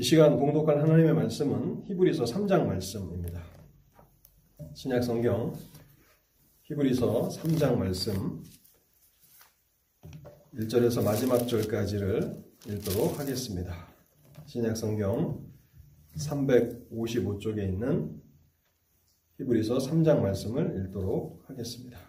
이 시간 봉독할 하나님의 말씀은 히브리서 3장 말씀입니다. 신약 성경 히브리서 3장 말씀 1절에서 마지막 절까지를 읽도록 하겠습니다. 신약 성경 355쪽에 있는 히브리서 3장 말씀을 읽도록 하겠습니다.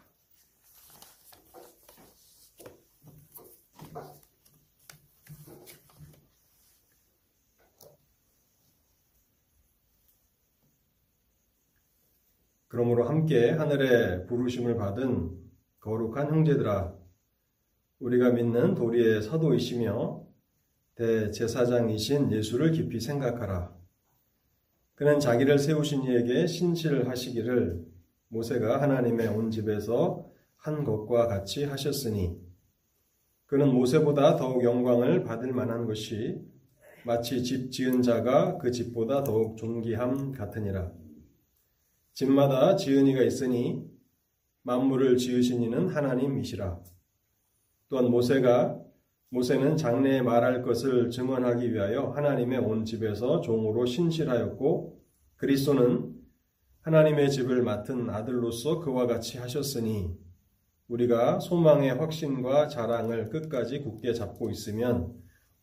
그러므로 함께 하늘의 부르심을 받은 거룩한 형제들아 우리가 믿는 도리의 사도이시며 대제사장이신 예수를 깊이 생각하라. 그는 자기를 세우신 이에게 신실을 하시기를 모세가 하나님의 온 집에서 한 것과 같이 하셨으니 그는 모세보다 더욱 영광을 받을 만한 것이 마치 집 지은 자가 그 집보다 더욱 존귀함 같으니라. 집마다 지은이가 있으니 만물을 지으신 이는 하나님이시라. 또한 모세가 모세는 장래에 말할 것을 증언하기 위하여 하나님의 온 집에서 종으로 신실하였고 그리스도는 하나님의 집을 맡은 아들로서 그와 같이 하셨으니 우리가 소망의 확신과 자랑을 끝까지 굳게 잡고 있으면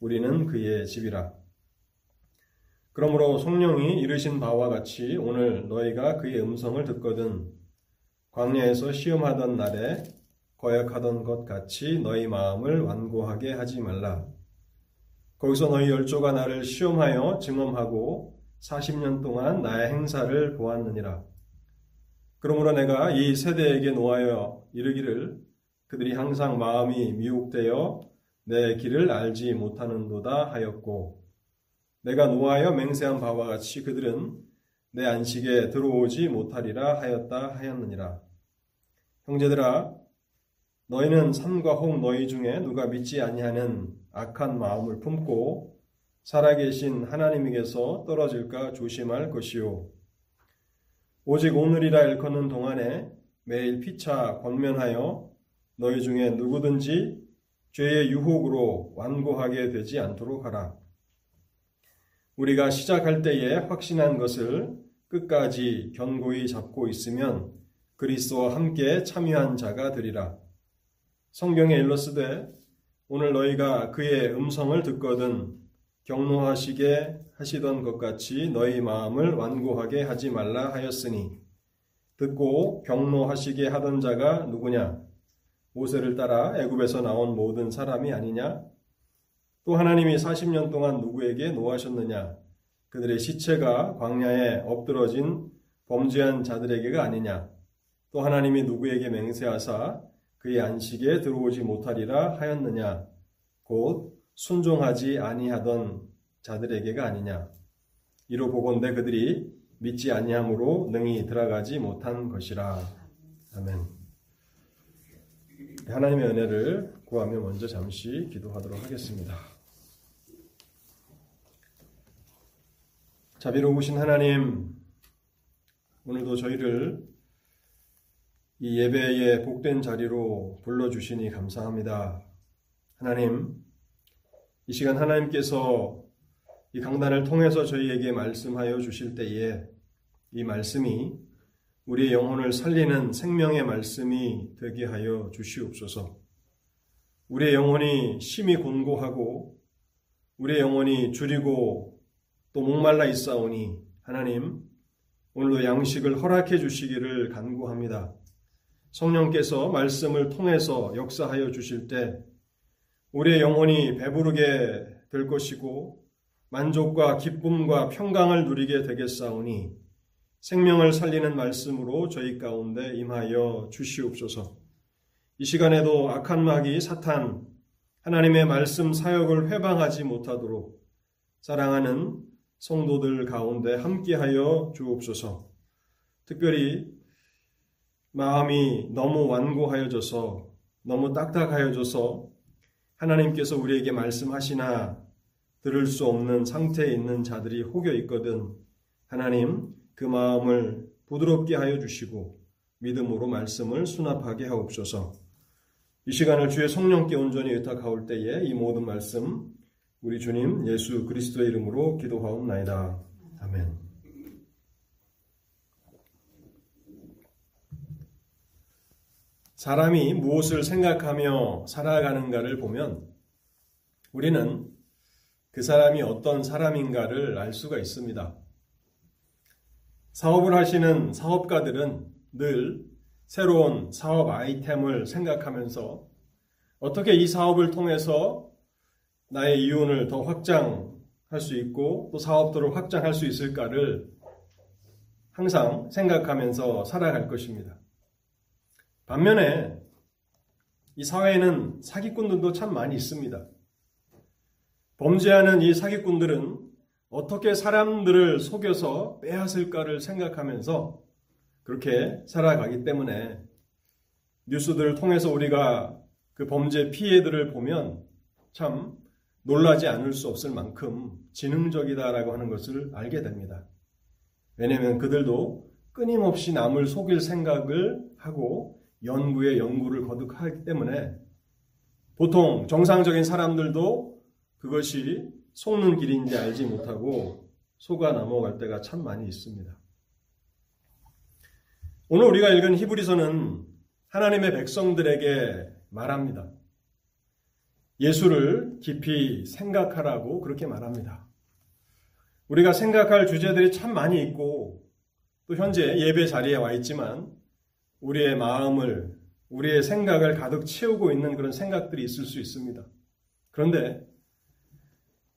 우리는 그의 집이라. 그러므로 성령이 이르신 바와 같이 오늘 너희가 그의 음성을 듣거든 광야에서 시험하던 날에 거역하던 것 같이 너희 마음을 완고하게 하지 말라. 거기서 너희 열조가 나를 시험하여 증험하고 40년 동안 나의 행사를 보았느니라. 그러므로 내가 이 세대에게 놓아여 이르기를 그들이 항상 마음이 미혹되어 내 길을 알지 못하는도다 하였고 내가 노하여 맹세한 바와 같이 그들은 내 안식에 들어오지 못하리라 하였다 하였느니라. 형제들아, 너희는 산과 홍 너희 중에 누가 믿지 아니하는 악한 마음을 품고 살아계신 하나님에게서 떨어질까 조심할 것이요. 오직 오늘이라 일컫는 동안에 매일 피차 권면하여 너희 중에 누구든지 죄의 유혹으로 완고하게 되지 않도록 하라. 우리가 시작할 때에 확신한 것을 끝까지 견고히 잡고 있으면 그리스도와 함께 참여한 자가 되리라. 성경에 일러스되 오늘 너희가 그의 음성을 듣거든 경노하시게 하시던 것 같이 너희 마음을 완고하게 하지 말라 하였으니 듣고 경노하시게 하던 자가 누구냐? 모세를 따라 애굽에서 나온 모든 사람이 아니냐? 또 하나님이 40년 동안 누구에게 노하셨느냐? 그들의 시체가 광야에 엎드러진 범죄한 자들에게가 아니냐? 또 하나님이 누구에게 맹세하사 그의 안식에 들어오지 못하리라 하였느냐? 곧 순종하지 아니하던 자들에게가 아니냐? 이로 보건대 그들이 믿지 아니함으로 능히 들어가지 못한 것이라. 아멘. 하나님의 은혜를 구하며 먼저 잠시 기도하도록 하겠습니다. 자비로우신 하나님, 오늘도 저희를 이 예배의 복된 자리로 불러주시니 감사합니다. 하나님, 이 시간 하나님께서 이 강단을 통해서 저희에게 말씀하여 주실 때에 이 말씀이 우리의 영혼을 살리는 생명의 말씀이 되게 하여 주시옵소서. 우리의 영혼이 심히 곤고하고 우리의 영혼이 줄이고 또 목말라 있사오니 하나님 오늘도 양식을 허락해 주시기를 간구합니다. 성령께서 말씀을 통해서 역사하여 주실 때 우리의 영혼이 배부르게 될 것이고 만족과 기쁨과 평강을 누리게 되겠사오니 생명을 살리는 말씀으로 저희 가운데 임하여 주시옵소서. 이 시간에도 악한 마귀 사탄 하나님의 말씀 사역을 회방하지 못하도록 사랑하는 성도들 가운데 함께하여 주옵소서. 특별히 마음이 너무 완고하여져서 너무 딱딱하여져서 하나님께서 우리에게 말씀하시나 들을 수 없는 상태에 있는 자들이 혹여 있거든 하나님 그 마음을 부드럽게 하여 주시고 믿음으로 말씀을 수납하게 하옵소서. 이 시간을 주의 성령께 온전히 의탁하올 때에 이 모든 말씀 우리 주님 예수 그리스도의 이름으로 기도하옵나이다. 아멘. 사람이 무엇을 생각하며 살아가는가를 보면 우리는 그 사람이 어떤 사람인가를 알 수가 있습니다. 사업을 하시는 사업가들은 늘 새로운 사업 아이템을 생각하면서 어떻게 이 사업을 통해서 나의 이윤을 더 확장할 수 있고 또 사업도를 확장할 수 있을까를 항상 생각하면서 살아갈 것입니다. 반면에 이 사회에는 사기꾼들도 참 많이 있습니다. 범죄하는 이 사기꾼들은 어떻게 사람들을 속여서 빼앗을까를 생각하면서 그렇게 살아가기 때문에 뉴스들을 통해서 우리가 그 범죄 피해들을 보면 참 놀라지 않을 수 없을 만큼 지능적이다라고 하는 것을 알게 됩니다. 왜냐하면 그들도 끊임없이 남을 속일 생각을 하고 연구에 연구를 거듭하기 때문에 보통 정상적인 사람들도 그것이 속는 길인지 알지 못하고 속아 넘어갈 때가 참 많이 있습니다. 오늘 우리가 읽은 히브리서는 하나님의 백성들에게 말합니다. 예수를 깊이 생각하라고 그렇게 말합니다. 우리가 생각할 주제들이 참 많이 있고 또 현재 예배 자리에 와 있지만 우리의 마음을 우리의 생각을 가득 채우고 있는 그런 생각들이 있을 수 있습니다. 그런데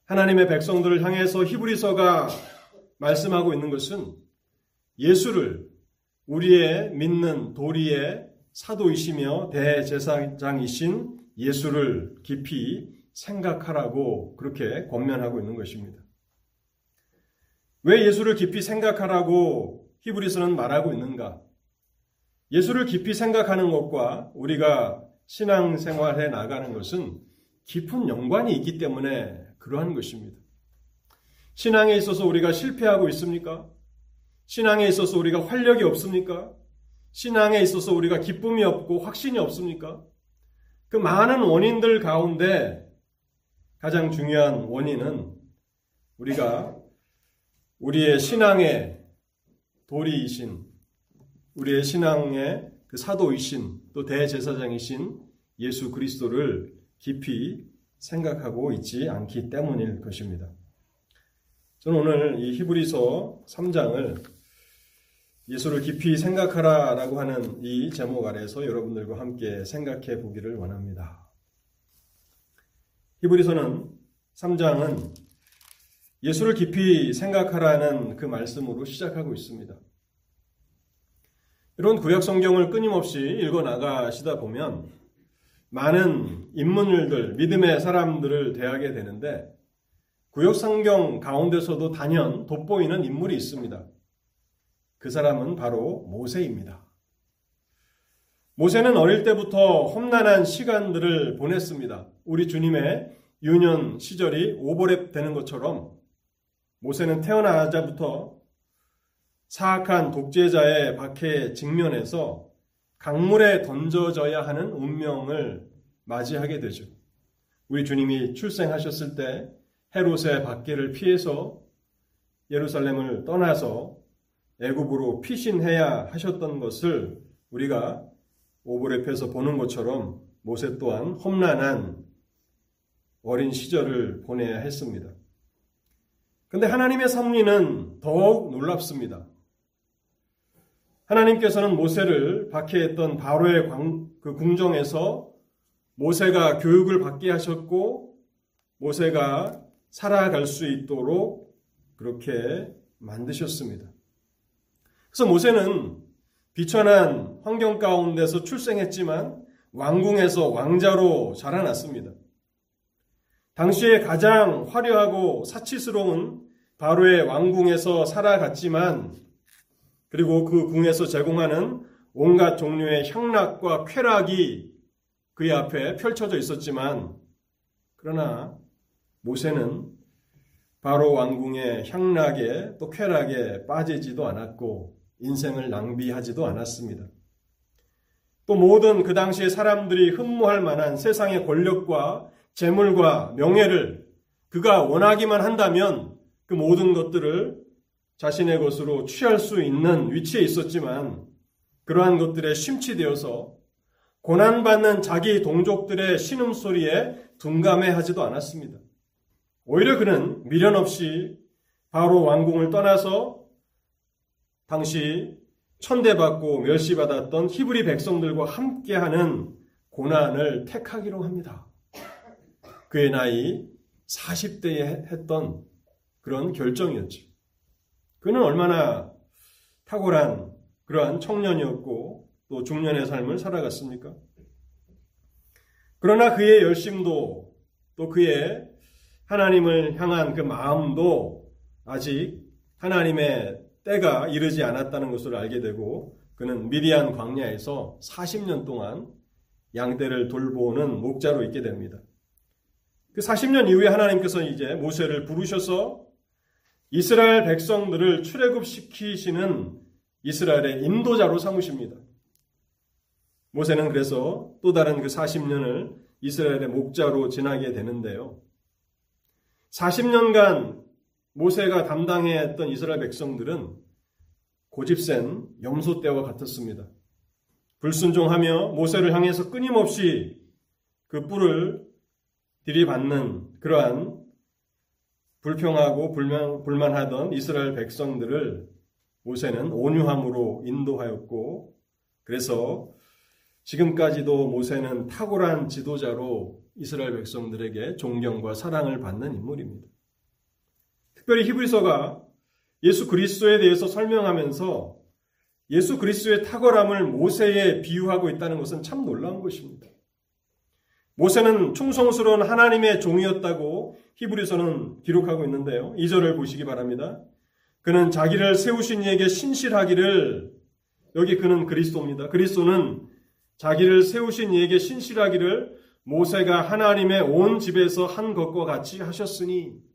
하나님의 백성들을 향해서 히브리서가 말씀하고 있는 것은 예수를 우리의 믿는 도리의 사도이시며 대제사장이신 예수를 깊이 생각하라고 그렇게 권면하고 있는 것입니다. 왜 예수를 깊이 생각하라고 히브리서는 말하고 있는가? 예수를 깊이 생각하는 것과 우리가 신앙생활에 나가는 것은 깊은 연관이 있기 때문에 그러한 것입니다. 신앙에 있어서 우리가 실패하고 있습니까? 신앙에 있어서 우리가 활력이 없습니까? 신앙에 있어서 우리가 기쁨이 없고 확신이 없습니까? 그 많은 원인들 가운데 가장 중요한 원인은 우리가 우리의 신앙의 도리이신 우리의 신앙의 그 사도이신 또 대제사장이신 예수 그리스도를 깊이 생각하고 있지 않기 때문일 것입니다. 저는 오늘 이 히브리서 3장을 예수를 깊이 생각하라 라고 하는 이 제목 아래서 여러분들과 함께 생각해 보기를 원합니다. 히브리서는 3장은 예수를 깊이 생각하라는 그 말씀으로 시작하고 있습니다. 이런 구약 성경을 끊임없이 읽어 나가시다 보면 많은 인문들들, 믿음의 사람들을 대하게 되는데 구역 성경 가운데서도 단연 돋보이는 인물이 있습니다. 그 사람은 바로 모세입니다. 모세는 어릴 때부터 험난한 시간들을 보냈습니다. 우리 주님의 유년 시절이 오버랩 되는 것처럼 모세는 태어나자부터 사악한 독재자의 박해에 직면해서 강물에 던져져야 하는 운명을 맞이하게 되죠. 우리 주님이 출생하셨을 때 헤롯의 박해를 피해서 예루살렘을 떠나서 애굽으로 피신해야 하셨던 것을 우리가 오브랩에서 보는 것처럼 모세 또한 험난한 어린 시절을 보내야 했습니다. 근데 하나님의 섭리는 더욱 놀랍습니다. 하나님께서는 모세를 박해했던 바로의 그 궁정에서 모세가 교육을 받게 하셨고 모세가 살아갈 수 있도록 그렇게 만드셨습니다. 그래서 모세는 비천한 환경 가운데서 출생했지만 왕궁에서 왕자로 자라났습니다. 당시에 가장 화려하고 사치스러운 바로의 왕궁에서 살아갔지만 그리고 그 궁에서 제공하는 온갖 종류의 향락과 쾌락이 그의 앞에 펼쳐져 있었지만 그러나 모세는 바로 왕궁의 향락에 또 쾌락에 빠지지도 않았고 인생을 낭비하지도 않았습니다. 또 모든 그 당시의 사람들이 흠모할 만한 세상의 권력과 재물과 명예를 그가 원하기만 한다면 그 모든 것들을 자신의 것으로 취할 수 있는 위치에 있었지만 그러한 것들에 심취되어서 고난받는 자기 동족들의 신음소리에 둔감해 하지도 않았습니다. 오히려 그는 미련 없이 바로 왕궁을 떠나서 당시 천대받고 멸시받았던 히브리 백성들과 함께하는 고난을 택하기로 합니다. 그의 나이 40대에 했던 그런 결정이었죠. 그는 얼마나 탁월한 그러한 청년이었고 또 중년의 삶을 살아갔습니까? 그러나 그의 열심도 또 그의 하나님을 향한 그 마음도 아직 하나님의 때가 이르지 않았다는 것을 알게 되고 그는 미디안 광야에서 40년 동안 양떼를 돌보는 목자로 있게 됩니다. 그 40년 이후에 하나님께서 이제 모세를 부르셔서 이스라엘 백성들을 출애굽시키시는 이스라엘의 인도자로 삼으십니다. 모세는 그래서 또 다른 그 40년을 이스라엘의 목자로 지나게 되는데요. 40년간 모세가 담당했던 이스라엘 백성들은 고집센 염소 떼와 같았습니다. 불순종하며 모세를 향해서 끊임없이 그 뿔을 들이받는 그러한 불평하고 불만, 불만하던 이스라엘 백성들을 모세는 온유함으로 인도하였고 그래서 지금까지도 모세는 탁월한 지도자로 이스라엘 백성들에게 존경과 사랑을 받는 인물입니다. 특별히 히브리서가 예수 그리스도에 대해서 설명하면서 예수 그리스도의 탁월함을 모세에 비유하고 있다는 것은 참 놀라운 것입니다. 모세는 충성스러운 하나님의 종이었다고 히브리서는 기록하고 있는데요. 2절을 보시기 바랍니다. 그는 자기를 세우신 이에게 신실하기를 여기 그는 그리스도입니다. 그리스도는 자기를 세우신 이에게 신실하기를 모세가 하나님의 온 집에서 한 것과 같이 하셨으니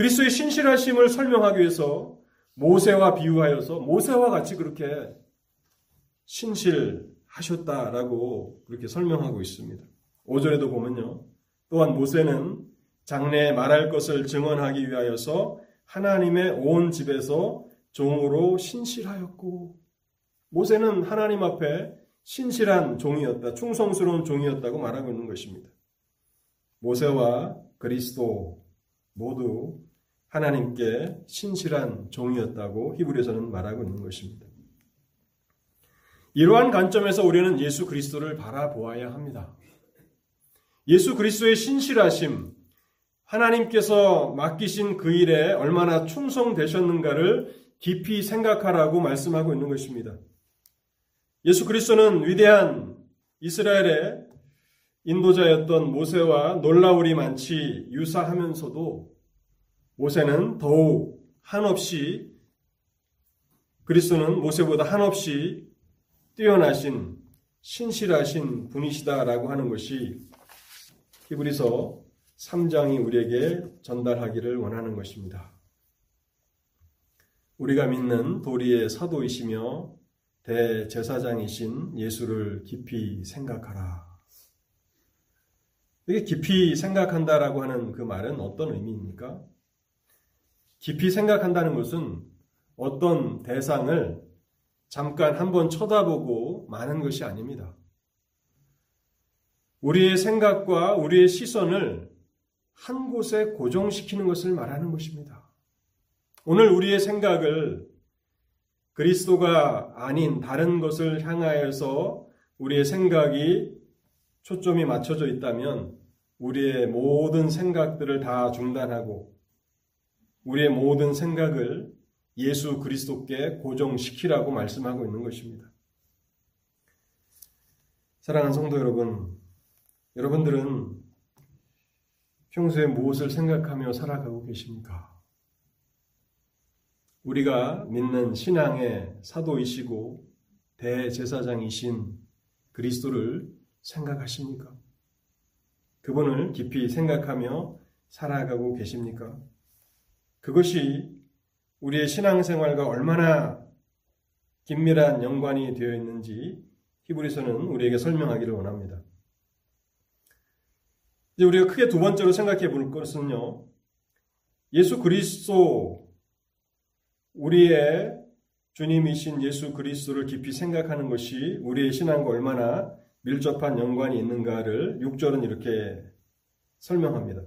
그리스도의 신실하심을 설명하기 위해서 모세와 비유하여서 모세와 같이 그렇게 신실하셨다라고 그렇게 설명하고 있습니다. 5절에도 보면요. 또한 모세는 장래에 말할 것을 증언하기 위하여서 하나님의 온 집에서 종으로 신실하였고 모세는 하나님 앞에 신실한 종이었다, 충성스러운 종이었다고 말하고 있는 것입니다. 모세와 그리스도 모두 하나님께 신실한 종이었다고 히브리서는 말하고 있는 것입니다. 이러한 관점에서 우리는 예수 그리스도를 바라보아야 합니다. 예수 그리스도의 신실하심, 하나님께서 맡기신 그 일에 얼마나 충성되셨는가를 깊이 생각하라고 말씀하고 있는 것입니다. 예수 그리스도는 위대한 이스라엘의 인도자였던 모세와 놀라울이 많지 유사하면서도 모세는 더욱 한없이 그리스도는 모세보다 한없이 뛰어나신 신실하신 분이시다라고 하는 것이 히브리서 3장이 우리에게 전달하기를 원하는 것입니다. 우리가 믿는 도리의 사도이시며 대제사장이신 예수를 깊이 생각하라. 이게 깊이 생각한다라고 하는 그 말은 어떤 의미입니까? 깊이 생각한다는 것은 어떤 대상을 잠깐 한번 쳐다보고 마는 것이 아닙니다. 우리의 생각과 우리의 시선을 한 곳에 고정시키는 것을 말하는 것입니다. 오늘 우리의 생각을 그리스도가 아닌 다른 것을 향하여서 우리의 생각이 초점이 맞춰져 있다면 우리의 모든 생각들을 다 중단하고 우리의 모든 생각을 예수 그리스도께 고정시키라고 말씀하고 있는 것입니다. 사랑하는 성도 여러분, 여러분들은 평소에 무엇을 생각하며 살아가고 계십니까? 우리가 믿는 신앙의 사도이시고 대제사장이신 그리스도를 생각하십니까? 그분을 깊이 생각하며 살아가고 계십니까? 그것이 우리의 신앙생활과 얼마나 긴밀한 연관이 되어 있는지 히브리서는 우리에게 설명하기를 원합니다. 이제 우리가 크게 두 번째로 생각해 볼 것은요. 예수 그리스도 우리의 주님이신 예수 그리스도를 깊이 생각하는 것이 우리의 신앙과 얼마나 밀접한 연관이 있는가를 6절은 이렇게 설명합니다.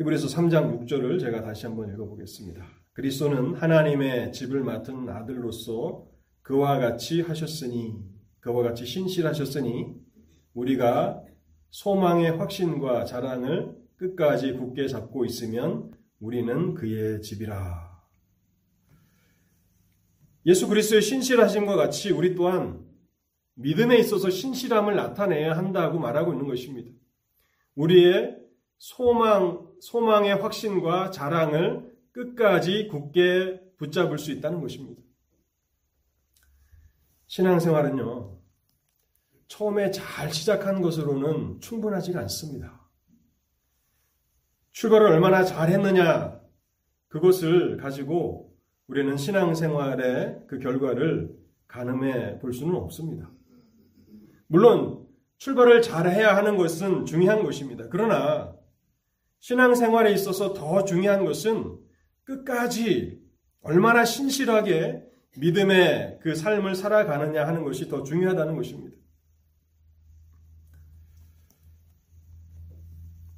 히브리서 3장 6절을 제가 다시 한번 읽어보겠습니다. 그리스도는 하나님의 집을 맡은 아들로서 그와 같이 하셨으니 그와 같이 신실하셨으니 우리가 소망의 확신과 자랑을 끝까지 굳게 잡고 있으면 우리는 그의 집이라. 예수 그리스도의 신실하심과 같이 우리 또한 믿음에 있어서 신실함을 나타내야 한다고 말하고 있는 것입니다. 우리의 소망, 소망의 확신과 자랑을 끝까지 굳게 붙잡을 수 있다는 것입니다. 신앙생활은요, 처음에 잘 시작한 것으로는 충분하지가 않습니다. 출발을 얼마나 잘 했느냐, 그것을 가지고 우리는 신앙생활의 그 결과를 가늠해 볼 수는 없습니다. 물론 출발을 잘 해야 하는 것은 중요한 것입니다. 그러나 신앙생활에 있어서 더 중요한 것은 끝까지 얼마나 신실하게 믿음의 그 삶을 살아가느냐 하는 것이 더 중요하다는 것입니다.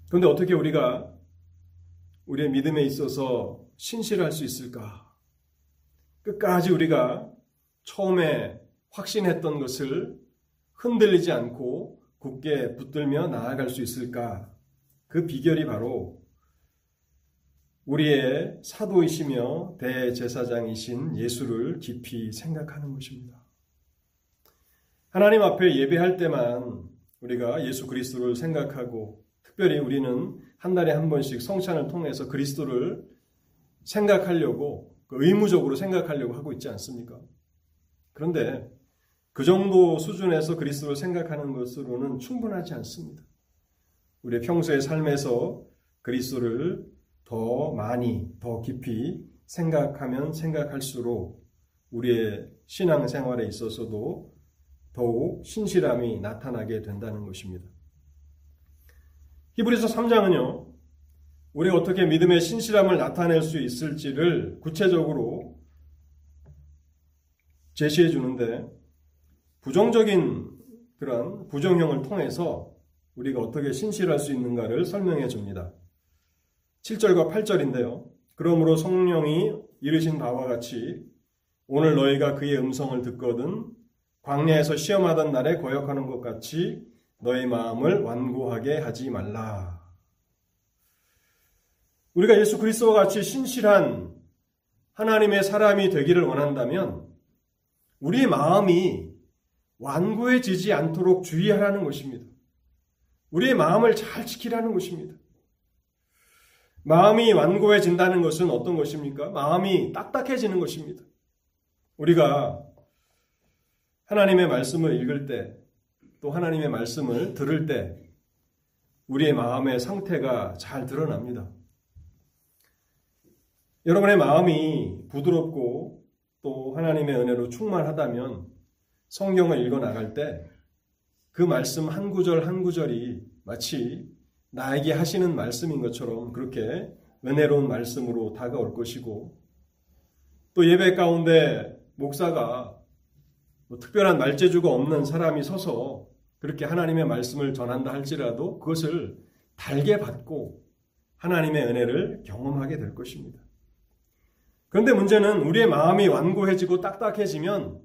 그런데 어떻게 우리가 우리의 믿음에 있어서 신실할 수 있을까? 끝까지 우리가 처음에 확신했던 것을 흔들리지 않고 굳게 붙들며 나아갈 수 있을까? 그 비결이 바로 우리의 사도이시며 대제사장이신 예수를 깊이 생각하는 것입니다. 하나님 앞에 예배할 때만 우리가 예수 그리스도를 생각하고 특별히 우리는 한 달에 한 번씩 성찬을 통해서 그리스도를 생각하려고 그 의무적으로 생각하려고 하고 있지 않습니까? 그런데 그 정도 수준에서 그리스도를 생각하는 것으로는 충분하지 않습니다. 우리의 평소의 삶에서 그리스도를 더 많이, 더 깊이 생각하면 생각할수록 우리의 신앙 생활에 있어서도 더욱 신실함이 나타나게 된다는 것입니다. 히브리서 3장은요, 우리가 어떻게 믿음의 신실함을 나타낼 수 있을지를 구체적으로 제시해 주는데 부정적인 그런 부정형을 통해서 우리가 어떻게 신실할 수 있는가를 설명해 줍니다. 7절과 8절인데요. 그러므로 성령이 이르신 바와 같이 오늘 너희가 그의 음성을 듣거든 광야에서 시험하던 날에 거역하는 것 같이 너희 마음을 완고하게 하지 말라. 우리가 예수 그리스도와 같이 신실한 하나님의 사람이 되기를 원한다면 우리의 마음이 완고해지지 않도록 주의하라는 것입니다. 우리의 마음을 잘 지키라는 것입니다. 마음이 완고해진다는 것은 어떤 것입니까? 마음이 딱딱해지는 것입니다. 우리가 하나님의 말씀을 읽을 때, 또 하나님의 말씀을 들을 때, 우리의 마음의 상태가 잘 드러납니다. 여러분의 마음이 부드럽고 또 하나님의 은혜로 충만하다면 성경을 읽어 나갈 때 그 말씀 한 구절 한 구절이 마치 나에게 하시는 말씀인 것처럼 그렇게 은혜로운 말씀으로 다가올 것이고 또 예배 가운데 목사가 뭐 특별한 말재주가 없는 사람이 서서 그렇게 하나님의 말씀을 전한다 할지라도 그것을 달게 받고 하나님의 은혜를 경험하게 될 것입니다. 그런데 문제는 우리의 마음이 완고해지고 딱딱해지면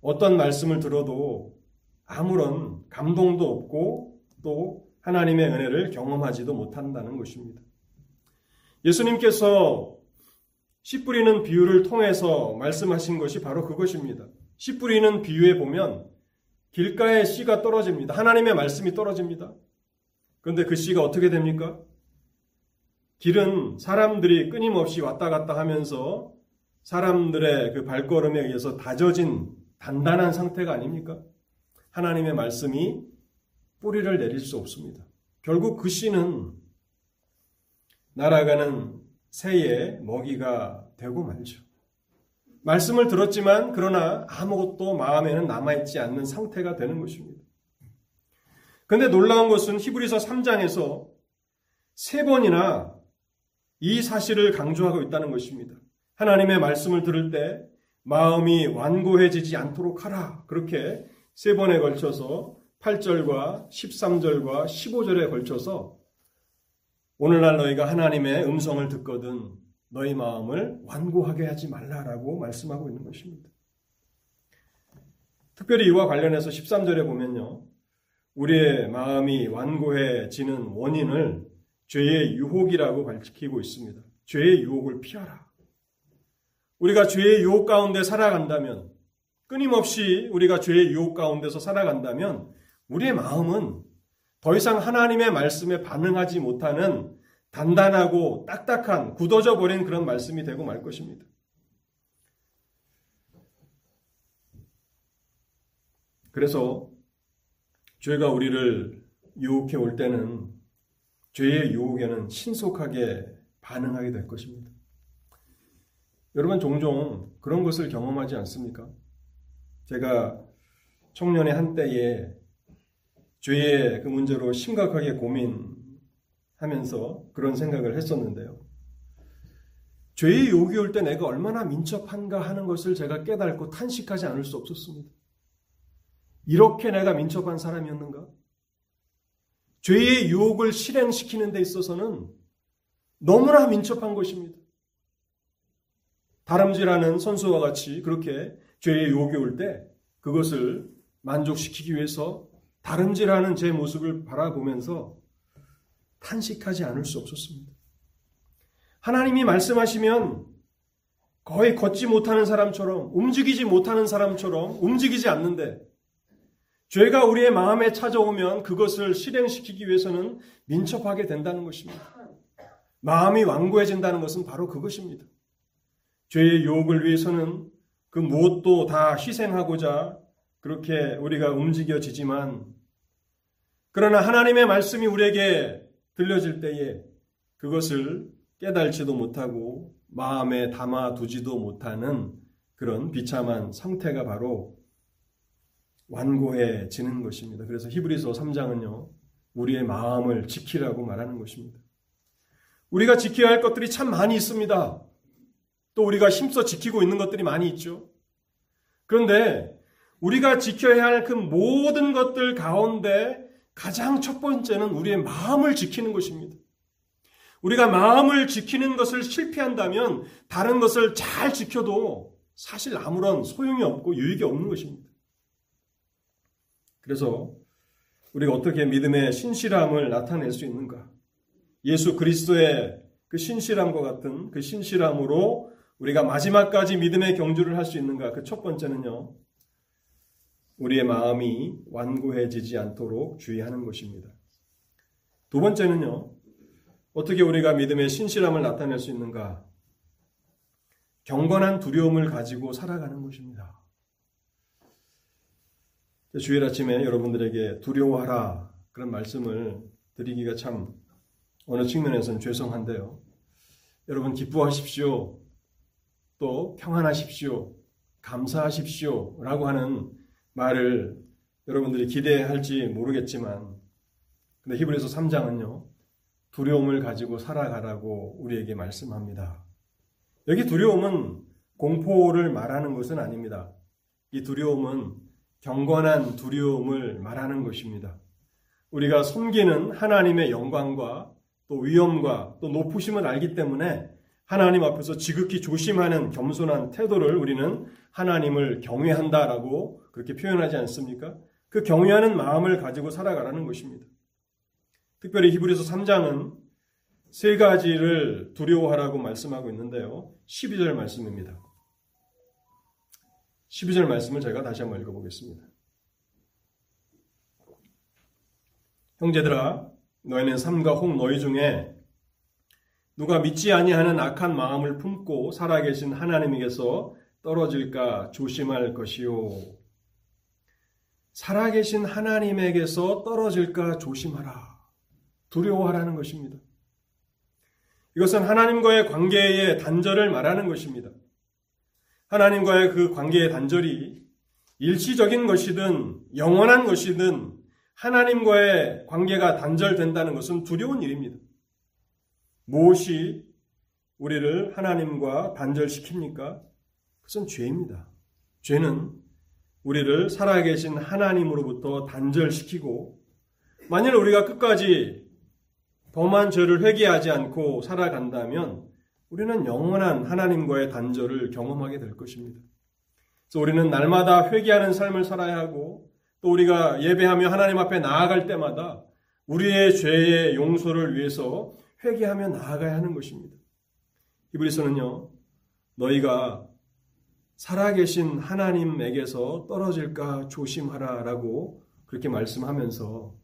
어떤 말씀을 들어도 아무런 감동도 없고 또 하나님의 은혜를 경험하지도 못한다는 것입니다. 예수님께서 씨 뿌리는 비유를 통해서 말씀하신 것이 바로 그것입니다. 씨 뿌리는 비유에 보면 길가에 씨가 떨어집니다. 하나님의 말씀이 떨어집니다. 그런데 그 씨가 어떻게 됩니까? 길은 사람들이 끊임없이 왔다 갔다 하면서 사람들의 그 발걸음에 의해서 다져진 단단한 상태가 아닙니까? 하나님의 말씀이 뿌리를 내릴 수 없습니다. 결국 그 씨는 날아가는 새의 먹이가 되고 말죠. 말씀을 들었지만 그러나 아무것도 마음에는 남아있지 않는 상태가 되는 것입니다. 근데 놀라운 것은 히브리서 3장에서 세 번이나 이 사실을 강조하고 있다는 것입니다. 하나님의 말씀을 들을 때 마음이 완고해지지 않도록 하라. 그렇게 세 번에 걸쳐서 8절과 13절과 15절에 걸쳐서 오늘날 너희가 하나님의 음성을 듣거든 너희 마음을 완고하게 하지 말라라고 말씀하고 있는 것입니다. 특별히 이와 관련해서 13절에 보면요. 우리의 마음이 완고해지는 원인을 죄의 유혹이라고 밝히고 있습니다. 죄의 유혹을 피하라. 우리가 죄의 유혹 가운데 살아간다면, 끊임없이 우리가 죄의 유혹 가운데서 살아간다면, 우리의 마음은 더 이상 하나님의 말씀에 반응하지 못하는 단단하고 딱딱한 굳어져 버린 그런 말씀이 되고 말 것입니다. 그래서 죄가 우리를 유혹해 올 때는 죄의 유혹에는 신속하게 반응하게 될 것입니다. 여러분 종종 그런 것을 경험하지 않습니까? 제가 청년의 한때에 죄의 그 문제로 심각하게 고민하면서 그런 생각을 했었는데요. 죄의 유혹이 올 때 내가 얼마나 민첩한가 하는 것을 제가 깨닫고 탄식하지 않을 수 없었습니다. 이렇게 내가 민첩한 사람이었는가? 죄의 유혹을 실행시키는 데 있어서는 너무나 민첩한 것입니다. 다람쥐라는 선수와 같이 그렇게 죄의 유혹이 올 때 그것을 만족시키기 위해서 다름질하는 제 모습을 바라보면서 탄식하지 않을 수 없었습니다. 하나님이 말씀하시면 거의 걷지 못하는 사람처럼 움직이지 못하는 사람처럼 움직이지 않는데 죄가 우리의 마음에 찾아오면 그것을 실행시키기 위해서는 민첩하게 된다는 것입니다. 마음이 완고해진다는 것은 바로 그것입니다. 죄의 유혹을 위해서는 그 무엇도 다 희생하고자 그렇게 우리가 움직여지지만 그러나 하나님의 말씀이 우리에게 들려질 때에 그것을 깨달지도 못하고 마음에 담아두지도 못하는 그런 비참한 상태가 바로 완고해지는 것입니다. 그래서 히브리서 3장은요, 우리의 마음을 지키라고 말하는 것입니다. 우리가 지켜야 할 것들이 참 많이 있습니다. 또 우리가 힘써 지키고 있는 것들이 많이 있죠. 그런데 우리가 지켜야 할 그 모든 것들 가운데 가장 첫 번째는 우리의 마음을 지키는 것입니다. 우리가 마음을 지키는 것을 실패한다면 다른 것을 잘 지켜도 사실 아무런 소용이 없고 유익이 없는 것입니다. 그래서 우리가 어떻게 믿음의 신실함을 나타낼 수 있는가? 예수 그리스도의 그 신실함과 같은 그 신실함으로 우리가 마지막까지 믿음의 경주를 할 수 있는가? 그 첫 번째는요. 우리의 마음이 완고해지지 않도록 주의하는 것입니다. 두 번째는요. 어떻게 우리가 믿음의 신실함을 나타낼 수 있는가? 경건한 두려움을 가지고 살아가는 것입니다. 주일 아침에 여러분들에게 두려워하라 그런 말씀을 드리기가 참 어느 측면에서는 죄송한데요. 여러분 기뻐하십시오. 또 평안하십시오. 감사하십시오. 라고 하는 말을 여러분들이 기대할지 모르겠지만 근데 히브리서 3장은요. 두려움을 가지고 살아가라고 우리에게 말씀합니다. 여기 두려움은 공포를 말하는 것은 아닙니다. 이 두려움은 경건한 두려움을 말하는 것입니다. 우리가 섬기는 하나님의 영광과 또 위엄과 또 높으심을 알기 때문에 하나님 앞에서 지극히 조심하는 겸손한 태도를 우리는 하나님을 경외한다라고 그렇게 표현하지 않습니까? 그 경외하는 마음을 가지고 살아가라는 것입니다. 특별히 히브리서 3장은 세 가지를 두려워하라고 말씀하고 있는데요. 12절 말씀입니다. 12절 말씀을 제가 다시 한번 읽어보겠습니다. 형제들아 너희는 삼가 홍 너희 중에 누가 믿지 아니하는 악한 마음을 품고 살아계신 하나님에게서 떨어질까 조심할 것이요. 살아계신 하나님에게서 떨어질까 조심하라. 두려워하라는 것입니다. 이것은 하나님과의 관계의 단절을 말하는 것입니다. 하나님과의 그 관계의 단절이 일시적인 것이든 영원한 것이든 하나님과의 관계가 단절된다는 것은 두려운 일입니다. 무엇이 우리를 하나님과 단절시킵니까? 그것은 죄입니다. 죄는 우리를 살아계신 하나님으로부터 단절시키고 만일 우리가 끝까지 범한 죄를 회개하지 않고 살아간다면 우리는 영원한 하나님과의 단절을 경험하게 될 것입니다. 그래서 우리는 날마다 회개하는 삶을 살아야 하고 또 우리가 예배하며 하나님 앞에 나아갈 때마다 우리의 죄의 용서를 위해서 회개하며 나아가야 하는 것입니다. 히브리서는요, 너희가 살아계신 하나님에게서 떨어질까 조심하라라고 그렇게 말씀하면서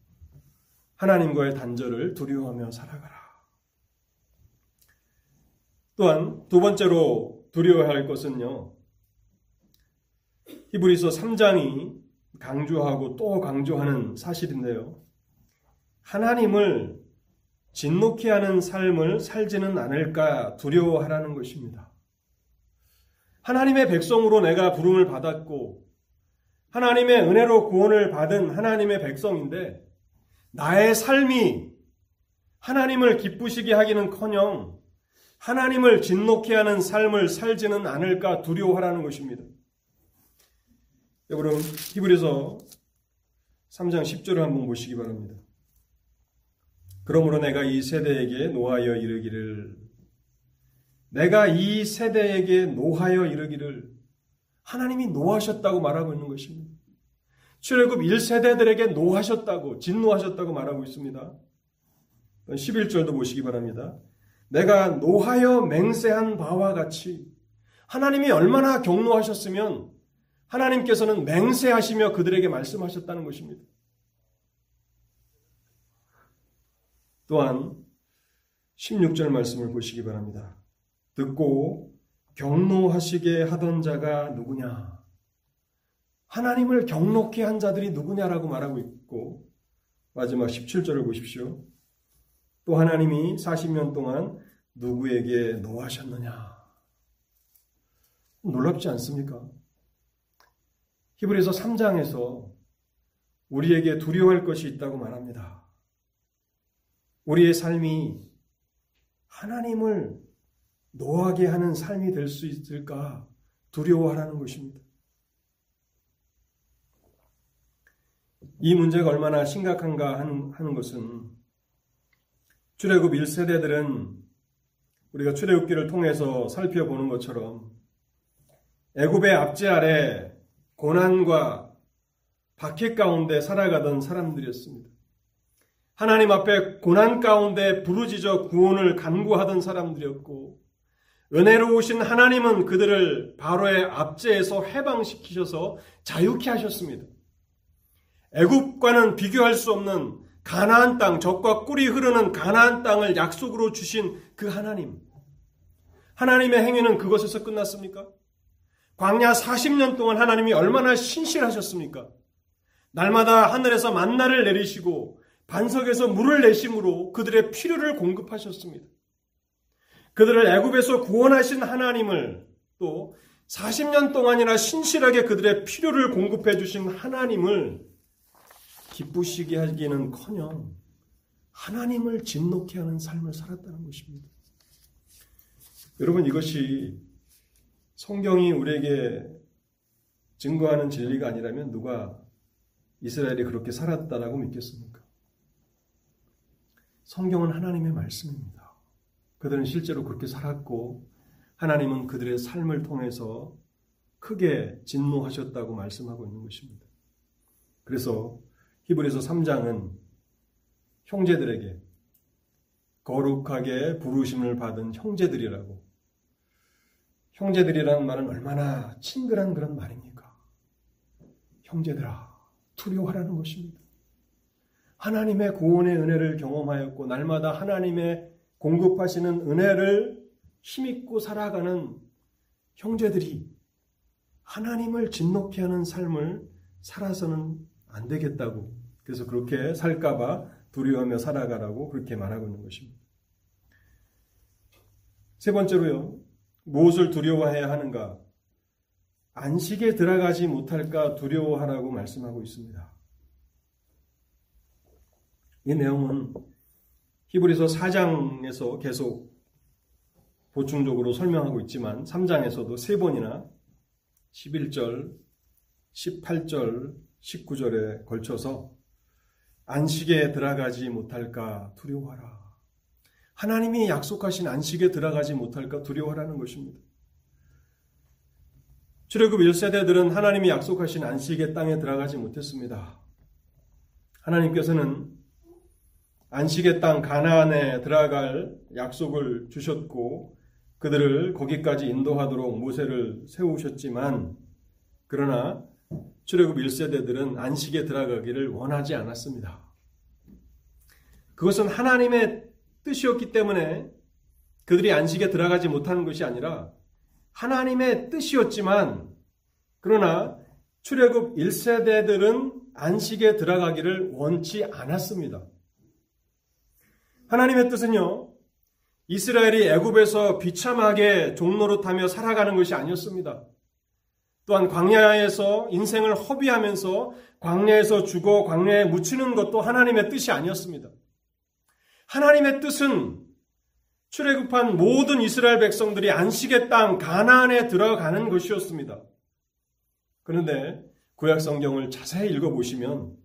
하나님과의 단절을 두려워하며 살아가라. 또한 두 번째로 두려워할 것은요. 히브리서 3장이 강조하고 또 강조하는 사실인데요. 하나님을 진노케 하는 삶을 살지는 않을까 두려워하라는 것입니다. 하나님의 백성으로 내가 부름을 받았고 하나님의 은혜로 구원을 받은 하나님의 백성인데 나의 삶이 하나님을 기쁘시게 하기는커녕 하나님을 진노케 하는 삶을 살지는 않을까 두려워하라는 것입니다. 여러분 히브리서 3장 10절을 한번 보시기 바랍니다. 그러므로 내가 이 세대에게 노하여 이르기를 내가 이 세대에게 노하여 이르기를 하나님이 노하셨다고 말하고 있는 것입니다. 출애굽 1세대들에게 노하셨다고 진노하셨다고 말하고 있습니다. 11절도 보시기 바랍니다. 내가 노하여 맹세한 바와 같이 하나님이 얼마나 경노하셨으면 하나님께서는 맹세하시며 그들에게 말씀하셨다는 것입니다. 또한 16절 말씀을 보시기 바랍니다. 듣고 경노하시게 하던 자가 누구냐? 하나님을 경노케 한 자들이 누구냐라고 말하고 있고 마지막 17절을 보십시오. 또 하나님이 40년 동안 누구에게 노하셨느냐? 놀랍지 않습니까? 히브리서 3장에서 우리에게 두려워할 것이 있다고 말합니다. 우리의 삶이 하나님을 노하게 하는 삶이 될 수 있을까 두려워하라는 것입니다. 이 문제가 얼마나 심각한가 하는, 것은 출애굽 1세대들은 우리가 출애굽기를 통해서 살펴보는 것처럼 애굽의 압제 아래 고난과 박해 가운데 살아가던 사람들이었습니다. 하나님 앞에 고난 가운데 부르짖어 구원을 간구하던 사람들이었고 은혜로우신 하나님은 그들을 바로의 압제에서 해방시키셔서 자유케 하셨습니다. 애굽과는 비교할 수 없는 가나안 땅, 적과 꿀이 흐르는 가나안 땅을 약속으로 주신 그 하나님. 하나님의 행위는 그것에서 끝났습니까? 광야 40년 동안 하나님이 얼마나 신실하셨습니까? 날마다 하늘에서 만나를 내리시고 반석에서 물을 내심으로 그들의 필요를 공급하셨습니다. 그들을 애굽에서 구원하신 하나님을 또 40년 동안이나 신실하게 그들의 필요를 공급해 주신 하나님을 기쁘시게 하기는 커녕 하나님을 진노케 하는 삶을 살았다는 것입니다. 여러분 이것이 성경이 우리에게 증거하는 진리가 아니라면 누가 이스라엘이 그렇게 살았다라고 믿겠습니까? 성경은 하나님의 말씀입니다. 그들은 실제로 그렇게 살았고 하나님은 그들의 삶을 통해서 크게 진노하셨다고 말씀하고 있는 것입니다. 그래서 히브리서 3장은 형제들에게 거룩하게 부르심을 받은 형제들이라고 형제들이라는 말은 얼마나 친근한 그런 말입니까? 형제들아, 두려워하라는 것입니다. 하나님의 구원의 은혜를 경험하였고, 날마다 하나님의 공급하시는 은혜를 힘입고 살아가는 형제들이 하나님을 진노케 하는 삶을 살아서는 안 되겠다고. 그래서 그렇게 살까봐 두려워하며 살아가라고 그렇게 말하고 있는 것입니다. 세 번째로요. 무엇을 두려워해야 하는가? 안식에 들어가지 못할까 두려워하라고 말씀하고 있습니다. 이 내용은 히브리서 4장에서 계속 보충적으로 설명하고 있지만 3장에서도 세 번이나 11절, 18절, 19절에 걸쳐서 안식에 들어가지 못할까 두려워하라. 하나님이 약속하신 안식에 들어가지 못할까 두려워하라는 것입니다. 출애굽 1세대들은 하나님이 약속하신 안식의 땅에 들어가지 못했습니다. 하나님께서는 안식의 땅 가나안에 들어갈 약속을 주셨고 그들을 거기까지 인도하도록 모세를 세우셨지만 그러나 출애굽 1세대들은 안식에 들어가기를 원하지 않았습니다. 그것은 하나님의 뜻이었기 때문에 그들이 안식에 들어가지 못하는 것이 아니라 하나님의 뜻이었지만 그러나 출애굽 1세대들은 안식에 들어가기를 원치 않았습니다. 하나님의 뜻은요. 이스라엘이 애굽에서 비참하게 종로로타며 살아가는 것이 아니었습니다. 또한 광야에서 인생을 허비하면서 광야에서 죽어 광야에 묻히는 것도 하나님의 뜻이 아니었습니다. 하나님의 뜻은 출애굽한 모든 이스라엘 백성들이 안식의 땅 가나안에 들어가는 것이었습니다. 그런데 구약 성경을 자세히 읽어 보시면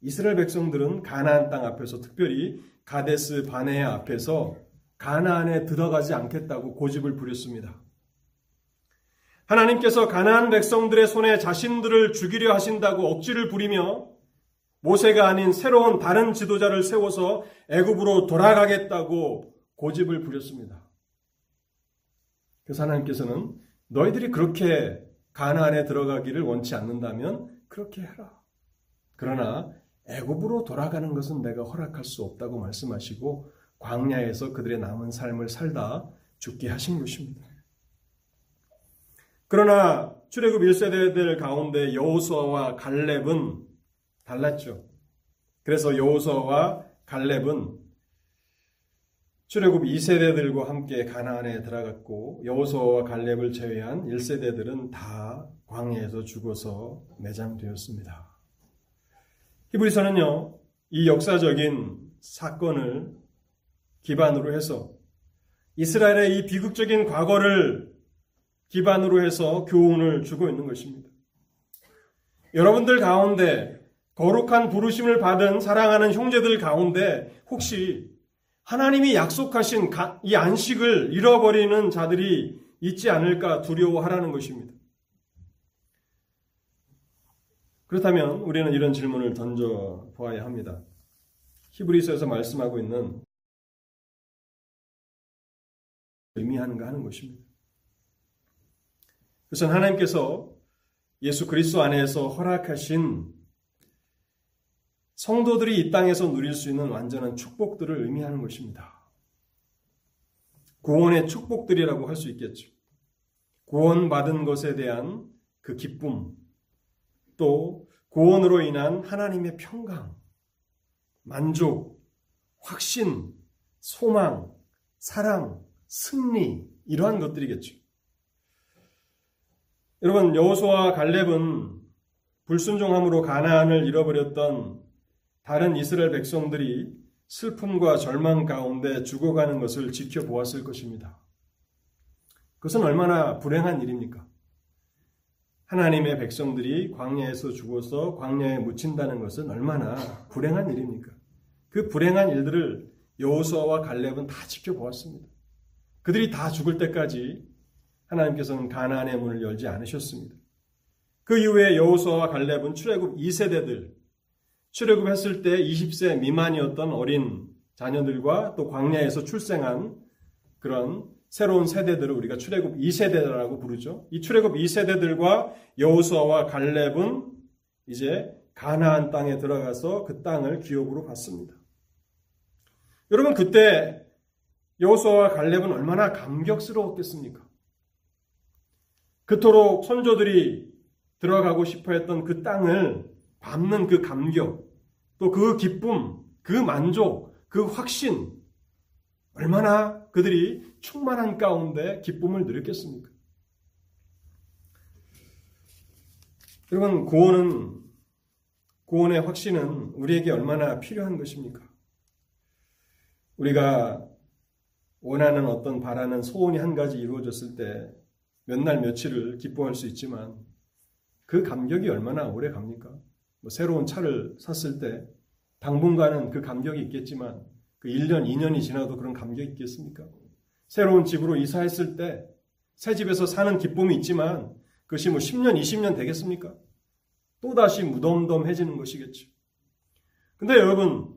이스라엘 백성들은 가나안 땅 앞에서 특별히 가데스 바네 앞에서 가나안에 들어가지 않겠다고 고집을 부렸습니다. 하나님께서 가나안 백성들의 손에 자신들을 죽이려 하신다고 억지를 부리며 모세가 아닌 새로운 다른 지도자를 세워서 애굽으로 돌아가겠다고 고집을 부렸습니다. 그래서 하나님께서는 너희들이 그렇게 가나안에 들어가기를 원치 않는다면 그렇게 해라. 그러나 애굽으로 돌아가는 것은 내가 허락할 수 없다고 말씀하시고 광야에서 그들의 남은 삶을 살다 죽게 하신 것입니다. 그러나 출애굽 1세대들 가운데 여호수아와 갈렙은 달랐죠. 그래서 여호수아와 갈렙은 출애굽 2세대들과 함께 가나안에 들어갔고 여호수아와 갈렙을 제외한 1세대들은 다 광야에서 죽어서 매장되었습니다. 히브리서는요, 이 역사적인 사건을 기반으로 해서 이스라엘의 이 비극적인 과거를 기반으로 해서 교훈을 주고 있는 것입니다. 여러분들 가운데 거룩한 부르심을 받은 사랑하는 형제들 가운데 혹시 하나님이 약속하신 이 안식을 잃어버리는 자들이 있지 않을까 두려워하라는 것입니다. 그렇다면 우리는 이런 질문을 던져 보아야 합니다. 히브리서에서 말씀하고 있는 의미하는가 하는 것입니다. 그것은 하나님께서 예수 그리스도 안에서 허락하신 성도들이 이 땅에서 누릴 수 있는 완전한 축복들을 의미하는 것입니다. 구원의 축복들이라고 할 수 있겠죠. 구원받은 것에 대한 그 기쁨, 또 구원으로 인한 하나님의 평강, 만족, 확신, 소망, 사랑, 승리 이러한 것들이겠죠. 여러분 여호수아 갈렙은 불순종함으로 가나안을 잃어버렸던 다른 이스라엘 백성들이 슬픔과 절망 가운데 죽어가는 것을 지켜보았을 것입니다. 그것은 얼마나 불행한 일입니까? 하나님의 백성들이 광야에서 죽어서 광야에 묻힌다는 것은 얼마나 불행한 일입니까? 그 불행한 일들을 여호수아와 갈렙은 다 지켜보았습니다. 그들이 다 죽을 때까지 하나님께서는 가나안의 문을 열지 않으셨습니다. 그 이후에 여호수아와 갈렙은 출애굽 2세대들 출애굽했을 때 20세 미만이었던 어린 자녀들과 또 광야에서 출생한 그런 새로운 세대들을 우리가 출애굽 2세대라고 부르죠. 이 출애굽 2세대들과 여호수아와 갈렙은 이제 가나안 땅에 들어가서 그 땅을 기업으로 받습니다. 여러분 그때 여호수아와 갈렙은 얼마나 감격스러웠겠습니까? 그토록 선조들이 들어가고 싶어 했던 그 땅을 밟는 그 감격, 또 그 기쁨, 그 만족, 그 확신, 얼마나 그들이 충만한 가운데 기쁨을 누렸겠습니까? 여러분, 구원은 구원의 확신은 우리에게 얼마나 필요한 것입니까? 우리가 원하는 어떤 바라는 소원이 한 가지 이루어졌을 때 몇 날 며칠을 기뻐할 수 있지만 그 감격이 얼마나 오래 갑니까? 뭐 새로운 차를 샀을 때 당분간은 그 감격이 있겠지만 그 1년, 2년이 지나도 그런 감격이 있겠습니까? 새로운 집으로 이사했을 때 새 집에서 사는 기쁨이 있지만 그것이 뭐 10년, 20년 되겠습니까? 또다시 무덤덤해지는 것이겠죠. 근데 여러분,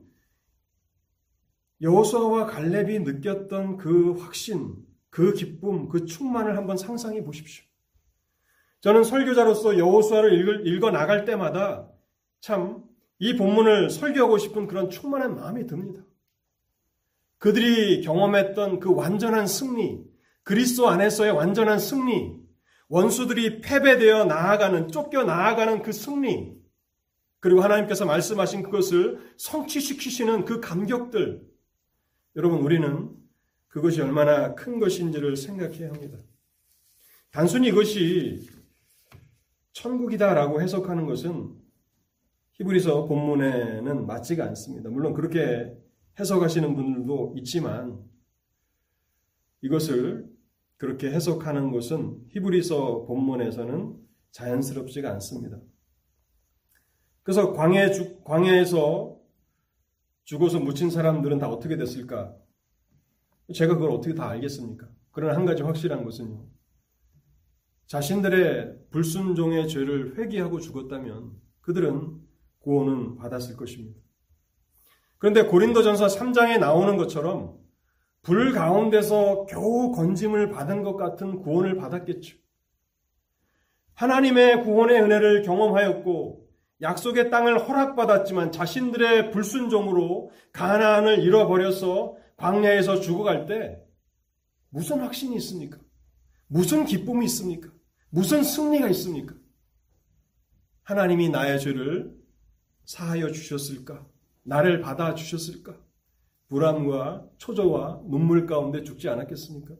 여호수아와 갈렙이 느꼈던 그 확신, 그 기쁨, 그 충만을 한번 상상해 보십시오. 저는 설교자로서 여호수아를 읽어 나갈 때마다 참 이 본문을 설교하고 싶은 그런 충만한 마음이 듭니다. 그들이 경험했던 그 완전한 승리, 그리스도 안에서의 완전한 승리, 원수들이 패배되어 나아가는, 쫓겨 나아가는 그 승리, 그리고 하나님께서 말씀하신 그것을 성취시키시는 그 감격들, 여러분, 우리는 그것이 얼마나 큰 것인지를 생각해야 합니다. 단순히 이것이 천국이다라고 해석하는 것은 히브리서 본문에는 맞지가 않습니다. 물론 그렇게 해석하시는 분들도 있지만 이것을 그렇게 해석하는 것은 히브리서 본문에서는 자연스럽지가 않습니다. 그래서 광해 광야에서 죽어서 묻힌 사람들은 다 어떻게 됐을까? 제가 그걸 어떻게 다 알겠습니까? 그러나 한 가지 확실한 것은요. 자신들의 불순종의 죄를 회개하고 죽었다면 그들은 구원은 받았을 것입니다. 그런데 고린도전서 3장에 나오는 것처럼 불 가운데서 겨우 건짐을 받은 것 같은 구원을 받았겠죠. 하나님의 구원의 은혜를 경험하였고 약속의 땅을 허락받았지만 자신들의 불순종으로 가나안을 잃어버려서 광야에서 죽어갈 때 무슨 확신이 있습니까? 무슨 기쁨이 있습니까? 무슨 승리가 있습니까? 하나님이 나의 죄를 사하여 주셨을까? 나를 받아 주셨을까? 불안과 초조와 눈물 가운데 죽지 않았겠습니까?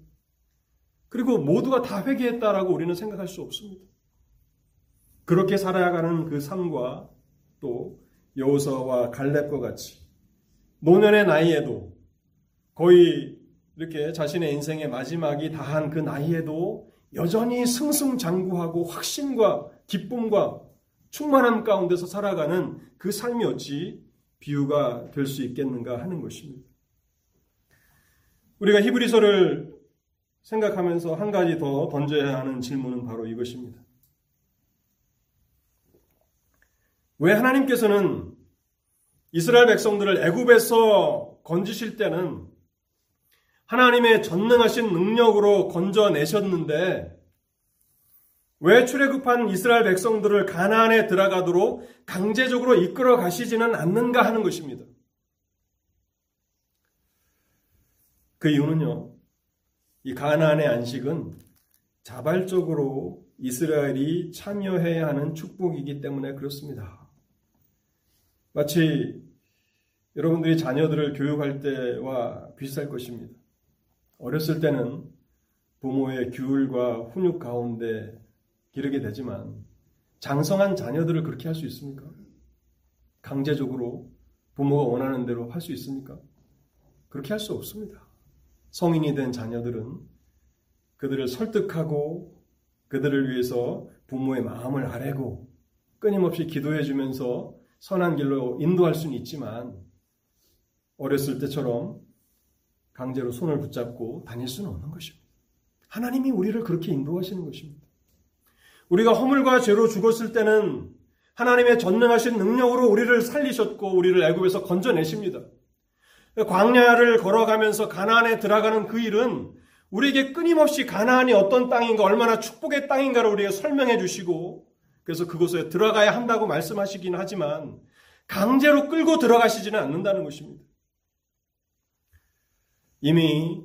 그리고 모두가 다 회개했다라고 우리는 생각할 수 없습니다. 그렇게 살아가는 그 삶과 또 여호서와 갈렙과 같이 노년의 나이에도 거의 이렇게 자신의 인생의 마지막이 다한 그 나이에도 여전히 승승장구하고 확신과 기쁨과 충만함 가운데서 살아가는 그 삶이 어찌 비유가 될 수 있겠는가 하는 것입니다. 우리가 히브리서를 생각하면서 한 가지 더 던져야 하는 질문은 바로 이것입니다. 왜 하나님께서는 이스라엘 백성들을 애굽에서 건지실 때는 하나님의 전능하신 능력으로 건져내셨는데 왜 출애굽한 이스라엘 백성들을 가나안에 들어가도록 강제적으로 이끌어 가시지는 않는가 하는 것입니다. 그 이유는요. 이 가나안의 안식은 자발적으로 이스라엘이 참여해야 하는 축복이기 때문에 그렇습니다. 마치 여러분들이 자녀들을 교육할 때와 비슷할 것입니다. 어렸을 때는 부모의 규율과 훈육 가운데 기르게 되지만 장성한 자녀들을 그렇게 할 수 있습니까? 강제적으로 부모가 원하는 대로 할 수 있습니까? 그렇게 할 수 없습니다. 성인이 된 자녀들은 그들을 설득하고 그들을 위해서 부모의 마음을 아뢰고 끊임없이 기도해 주면서 선한 길로 인도할 수는 있지만 어렸을 때처럼 강제로 손을 붙잡고 다닐 수는 없는 것입니다. 하나님이 우리를 그렇게 인도하시는 것입니다. 우리가 허물과 죄로 죽었을 때는 하나님의 전능하신 능력으로 우리를 살리셨고 우리를 애굽에서 건져내십니다. 광야를 걸어가면서 가나안에 들어가는 그 일은 우리에게 끊임없이 가나안이 어떤 땅인가 얼마나 축복의 땅인가를 우리에게 설명해 주시고 그래서 그곳에 들어가야 한다고 말씀하시긴 하지만 강제로 끌고 들어가시지는 않는다는 것입니다. 이미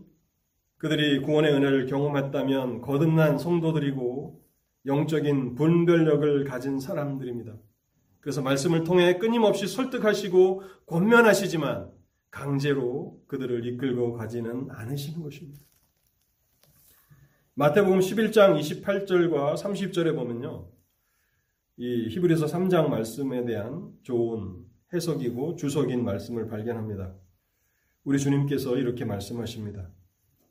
그들이 구원의 은혜를 경험했다면 거듭난 성도들이고 영적인 분별력을 가진 사람들입니다. 그래서 말씀을 통해 끊임없이 설득하시고 권면하시지만 강제로 그들을 이끌고 가지는 않으시는 것입니다. 마태복음 11장 28절과 30절에 보면요. 이 히브리서 3장 말씀에 대한 좋은 해석이고 주석인 말씀을 발견합니다. 우리 주님께서 이렇게 말씀하십니다.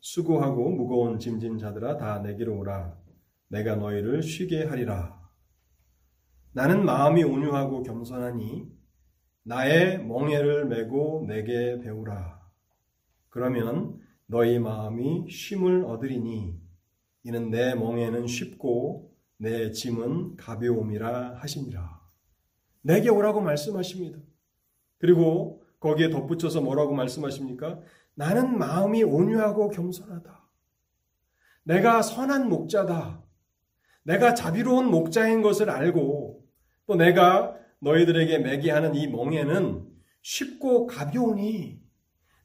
수고하고 무거운 짐진 자들아 다 내게로 오라. 내가 너희를 쉬게 하리라. 나는 마음이 온유하고 겸손하니 나의 멍에를 메고 내게 배우라. 그러면 너희 마음이 쉼을 얻으리니 이는 내 멍에는 쉽고 내 짐은 가벼움이라 하시니라. 내게 오라고 말씀하십니다. 그리고 거기에 덧붙여서 뭐라고 말씀하십니까? 나는 마음이 온유하고 겸손하다. 내가 선한 목자다. 내가 자비로운 목자인 것을 알고 또 내가 너희들에게 매게 하는 이 멍에는 쉽고 가벼우니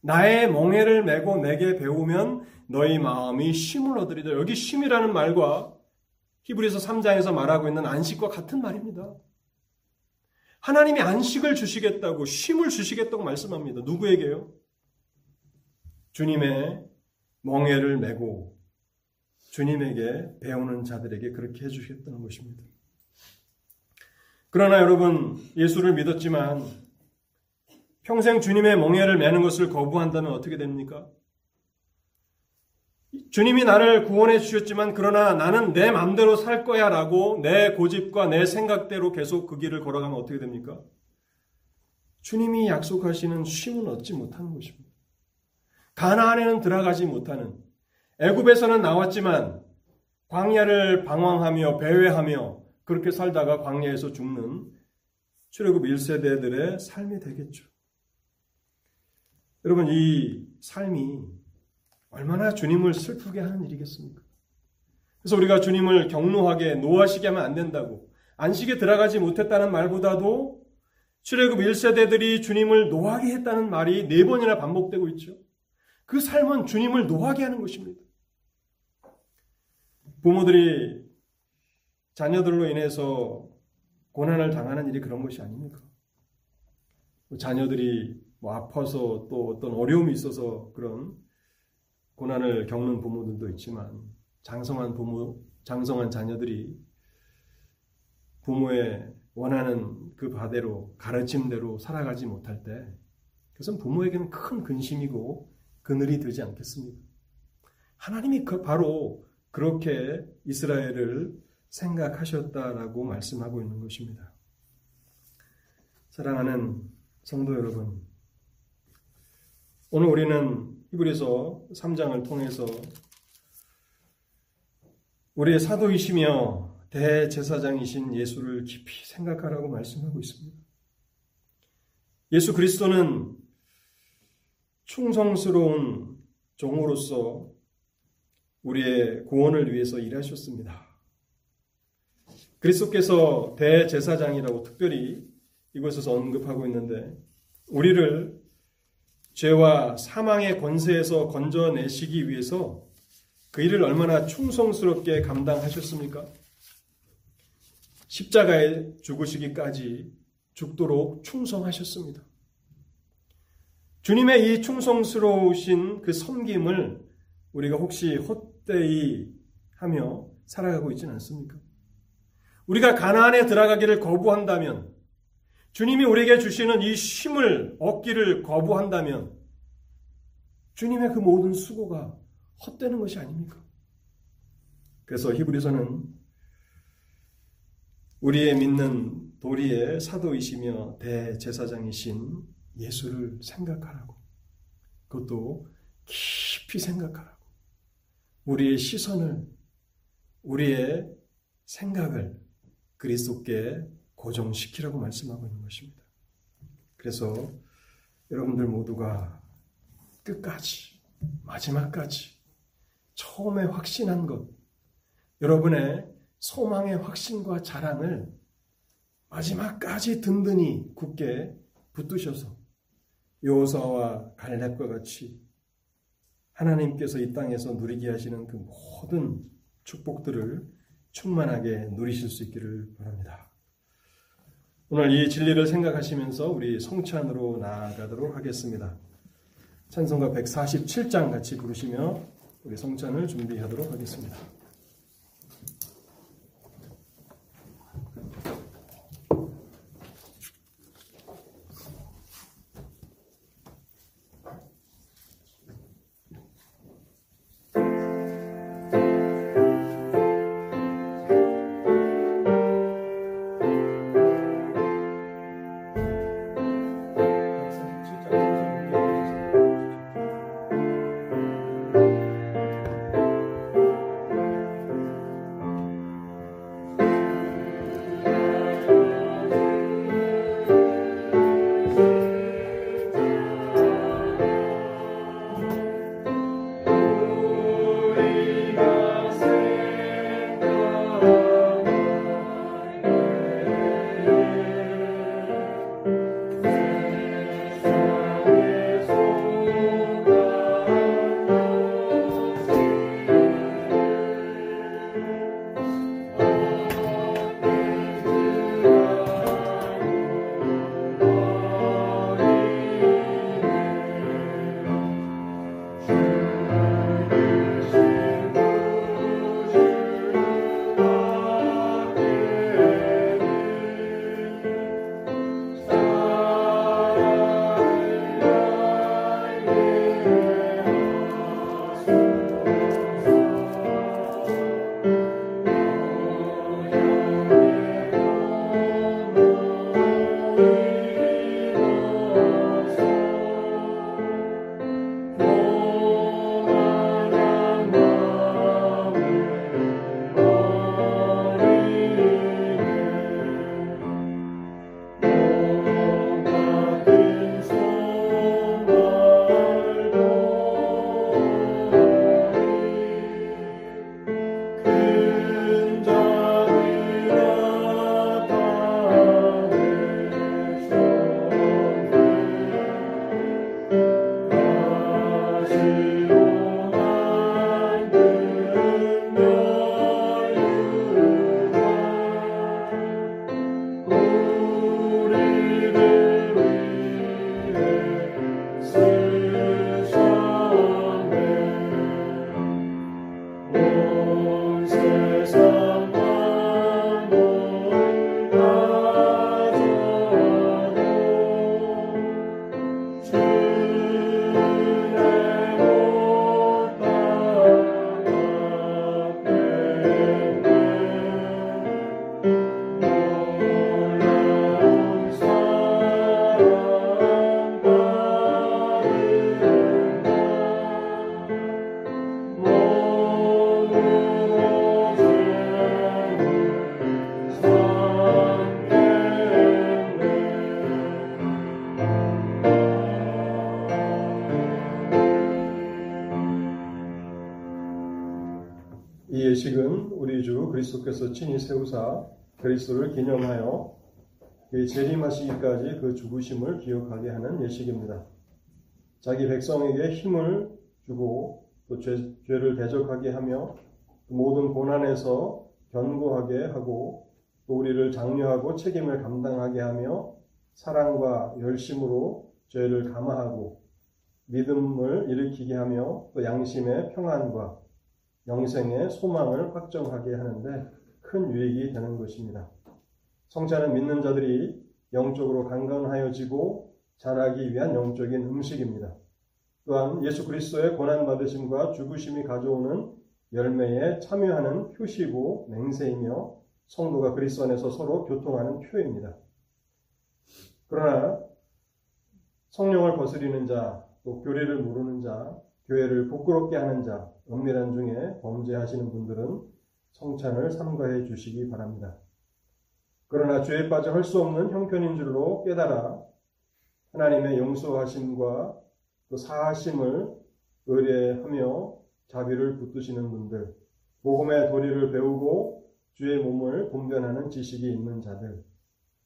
나의 멍에를 메고 내게 배우면 너희 마음이 쉼을 얻으리다. 여기 쉼이라는 말과 히브리서 3장에서 말하고 있는 안식과 같은 말입니다. 하나님이 안식을 주시겠다고 쉼을 주시겠다고 말씀합니다. 누구에게요? 주님의 멍에를 메고 주님에게 배우는 자들에게 그렇게 해주셨다는 것입니다. 그러나 여러분, 예수를 믿었지만 평생 주님의 멍에를 매는 것을 거부한다면 어떻게 됩니까? 주님이 나를 구원해 주셨지만 그러나 나는 내 맘대로 살 거야 라고 내 고집과 내 생각대로 계속 그 길을 걸어가면 어떻게 됩니까? 주님이 약속하시는 쉼은 얻지 못하는 것입니다. 가나안에는 들어가지 못하는 애굽에서는 나왔지만 광야를 방황하며 배회하며 그렇게 살다가 광야에서 죽는 출애굽 1세대들의 삶이 되겠죠. 여러분 이 삶이 얼마나 주님을 슬프게 하는 일이겠습니까? 그래서 우리가 주님을 경로하게 노하시게 하면 안 된다고 안식에 들어가지 못했다는 말보다도 출애굽 1세대들이 주님을 노하게 했다는 말이 네 번이나 반복되고 있죠. 그 삶은 주님을 노하게 하는 것입니다. 부모들이 자녀들로 인해서 고난을 당하는 일이 그런 것이 아닙니까? 자녀들이 뭐 아파서 또 어떤 어려움이 있어서 그런 고난을 겪는 부모들도 있지만 장성한 부모, 장성한 자녀들이 부모의 원하는 그 바대로 가르침대로 살아가지 못할 때 그것은 부모에게는 큰 근심이고 그늘이 되지 않겠습니까? 하나님이 그 바로 그렇게 이스라엘을 생각하셨다라고 말씀하고 있는 것입니다. 사랑하는 성도 여러분, 오늘 우리는 히브리서 3장을 통해서 우리의 사도이시며 대제사장이신 예수를 깊이 생각하라고 말씀하고 있습니다. 예수 그리스도는 충성스러운 종으로서 우리의 구원을 위해서 일하셨습니다. 그리스도께서 대제사장이라고 특별히 이곳에서 언급하고 있는데 우리를 죄와 사망의 권세에서 건져내시기 위해서 그 일을 얼마나 충성스럽게 감당하셨습니까? 십자가에 죽으시기까지 죽도록 충성하셨습니다. 주님의 이 충성스러우신 그 섬김을 우리가 혹시 헛되이 하며 살아가고 있지는 않습니까? 우리가 가나안에 들어가기를 거부한다면 주님이 우리에게 주시는 이 쉼을 얻기를 거부한다면 주님의 그 모든 수고가 헛되는 것이 아닙니까? 그래서 히브리서는 우리의 믿는 도리의 사도이시며 대제사장이신 예수를 생각하라고. 그것도 깊이 생각하라고. 우리의 시선을, 우리의 생각을 그리스도께 고정시키라고 말씀하고 있는 것입니다. 그래서 여러분들 모두가 끝까지, 마지막까지, 처음에 확신한 것, 여러분의 소망의 확신과 자랑을 마지막까지 든든히 굳게 붙드셔서 요사와 갈렙과 같이 하나님께서 이 땅에서 누리게 하시는 그 모든 축복들을 충만하게 누리실 수 있기를 바랍니다. 오늘 이 진리를 생각하시면서 우리 성찬으로 나아가도록 하겠습니다. 찬송가 147장 같이 부르시며 우리 성찬을 준비하도록 하겠습니다. 그리스도께서 친히 세우사 그리스도를 기념하여 그의 재림하시기까지 그 죽으심을 기억하게 하는 예식입니다. 자기 백성에게 힘을 주고 또 죄, 죄를 대적하게 하며 모든 고난에서 견고하게 하고 또 우리를 장려하고 책임을 감당하게 하며 사랑과 열심으로 죄를 감화하고 믿음을 일으키게 하며 또 양심의 평안과 영생의 소망을 확정하게 하는데 큰 유익이 되는 것입니다. 성자는 믿는 자들이 영적으로 강건하여지고 자라기 위한 영적인 음식입니다. 또한 예수 그리스도의 고난 받으심과 죽으심이 가져오는 열매에 참여하는 표시고 맹세이며 성도가 그리스도 안에서 서로 교통하는 표입니다. 그러나 성령을 거스리는 자, 또 교리를 모르는 자, 교회를 부끄럽게 하는 자, 은밀한 중에 범죄하시는 분들은 성찬을 삼가해 주시기 바랍니다. 그러나 죄에 빠져 할 수 없는 형편인 줄로 깨달아 하나님의 용서하심과 또 사하심을 의뢰하며 자비를 붙드시는 분들, 복음의 도리를 배우고 주의 몸을 분변하는 지식이 있는 자들,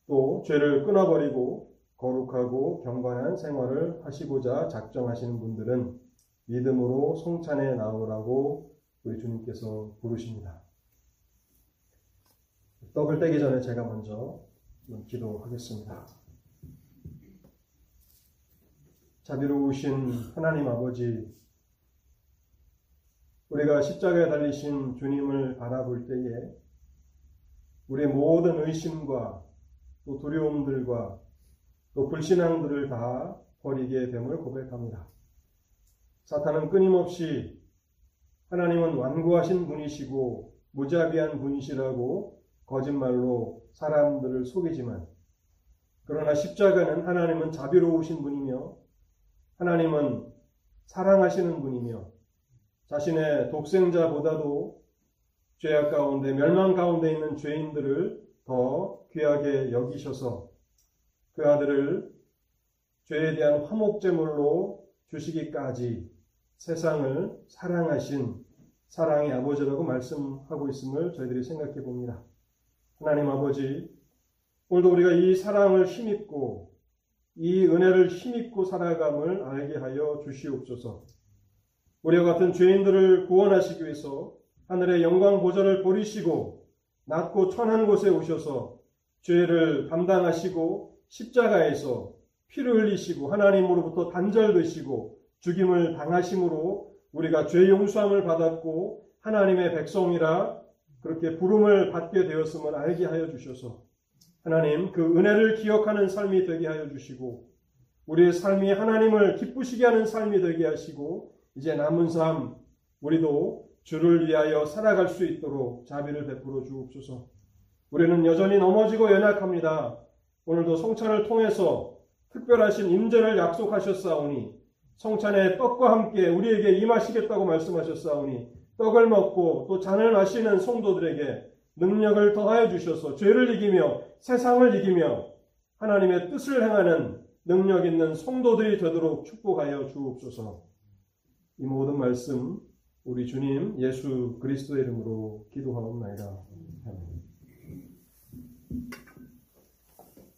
또 죄를 끊어버리고 거룩하고 경건한 생활을 하시고자 작정하시는 분들은 믿음으로 성찬에 나오라고 우리 주님께서 부르십니다. 떡을 떼기 전에 제가 먼저 기도하겠습니다. 자비로우신 하나님 아버지, 우리가 십자가에 달리신 주님을 바라볼 때에 우리의 모든 의심과 또 두려움들과 또 불신앙들을 다 버리게 됨을 고백합니다. 사탄은 끊임없이 하나님은 완고하신 분이시고 무자비한 분이시라고 거짓말로 사람들을 속이지만 그러나 십자가는 하나님은 자비로우신 분이며 하나님은 사랑하시는 분이며 자신의 독생자보다도 죄악 가운데 멸망 가운데 있는 죄인들을 더 귀하게 여기셔서 그 아들을 죄에 대한 화목제물로 주시기까지 세상을 사랑하신 사랑의 아버지라고 말씀하고 있음을 저희들이 생각해 봅니다. 하나님 아버지, 오늘도 우리가 이 사랑을 힘입고 이 은혜를 힘입고 살아감을 알게 하여 주시옵소서. 우리와 같은 죄인들을 구원하시기 위해서 하늘의 영광 보좌를 버리시고 낮고 천한 곳에 오셔서 죄를 담당하시고 십자가에서 피를 흘리시고 하나님으로부터 단절되시고 죽임을 당하심으로 우리가 죄 용서함을 받았고 하나님의 백성이라 그렇게 부름을 받게 되었음을 알게 하여 주셔서 하나님 그 은혜를 기억하는 삶이 되게 하여 주시고 우리의 삶이 하나님을 기쁘시게 하는 삶이 되게 하시고 이제 남은 삶 우리도 주를 위하여 살아갈 수 있도록 자비를 베풀어 주옵소서. 우리는 여전히 넘어지고 연약합니다. 오늘도 성찬을 통해서 특별하신 임재를 약속하셨사오니 성찬의 떡과 함께 우리에게 임하시겠다고 말씀하셨사오니 떡을 먹고 또 잔을 마시는 성도들에게 능력을 더하여 주셔서 죄를 이기며 세상을 이기며 하나님의 뜻을 행하는 능력 있는 성도들이 되도록 축복하여 주옵소서. 이 모든 말씀 우리 주님 예수 그리스도의 이름으로 기도하옵나이다. 아멘.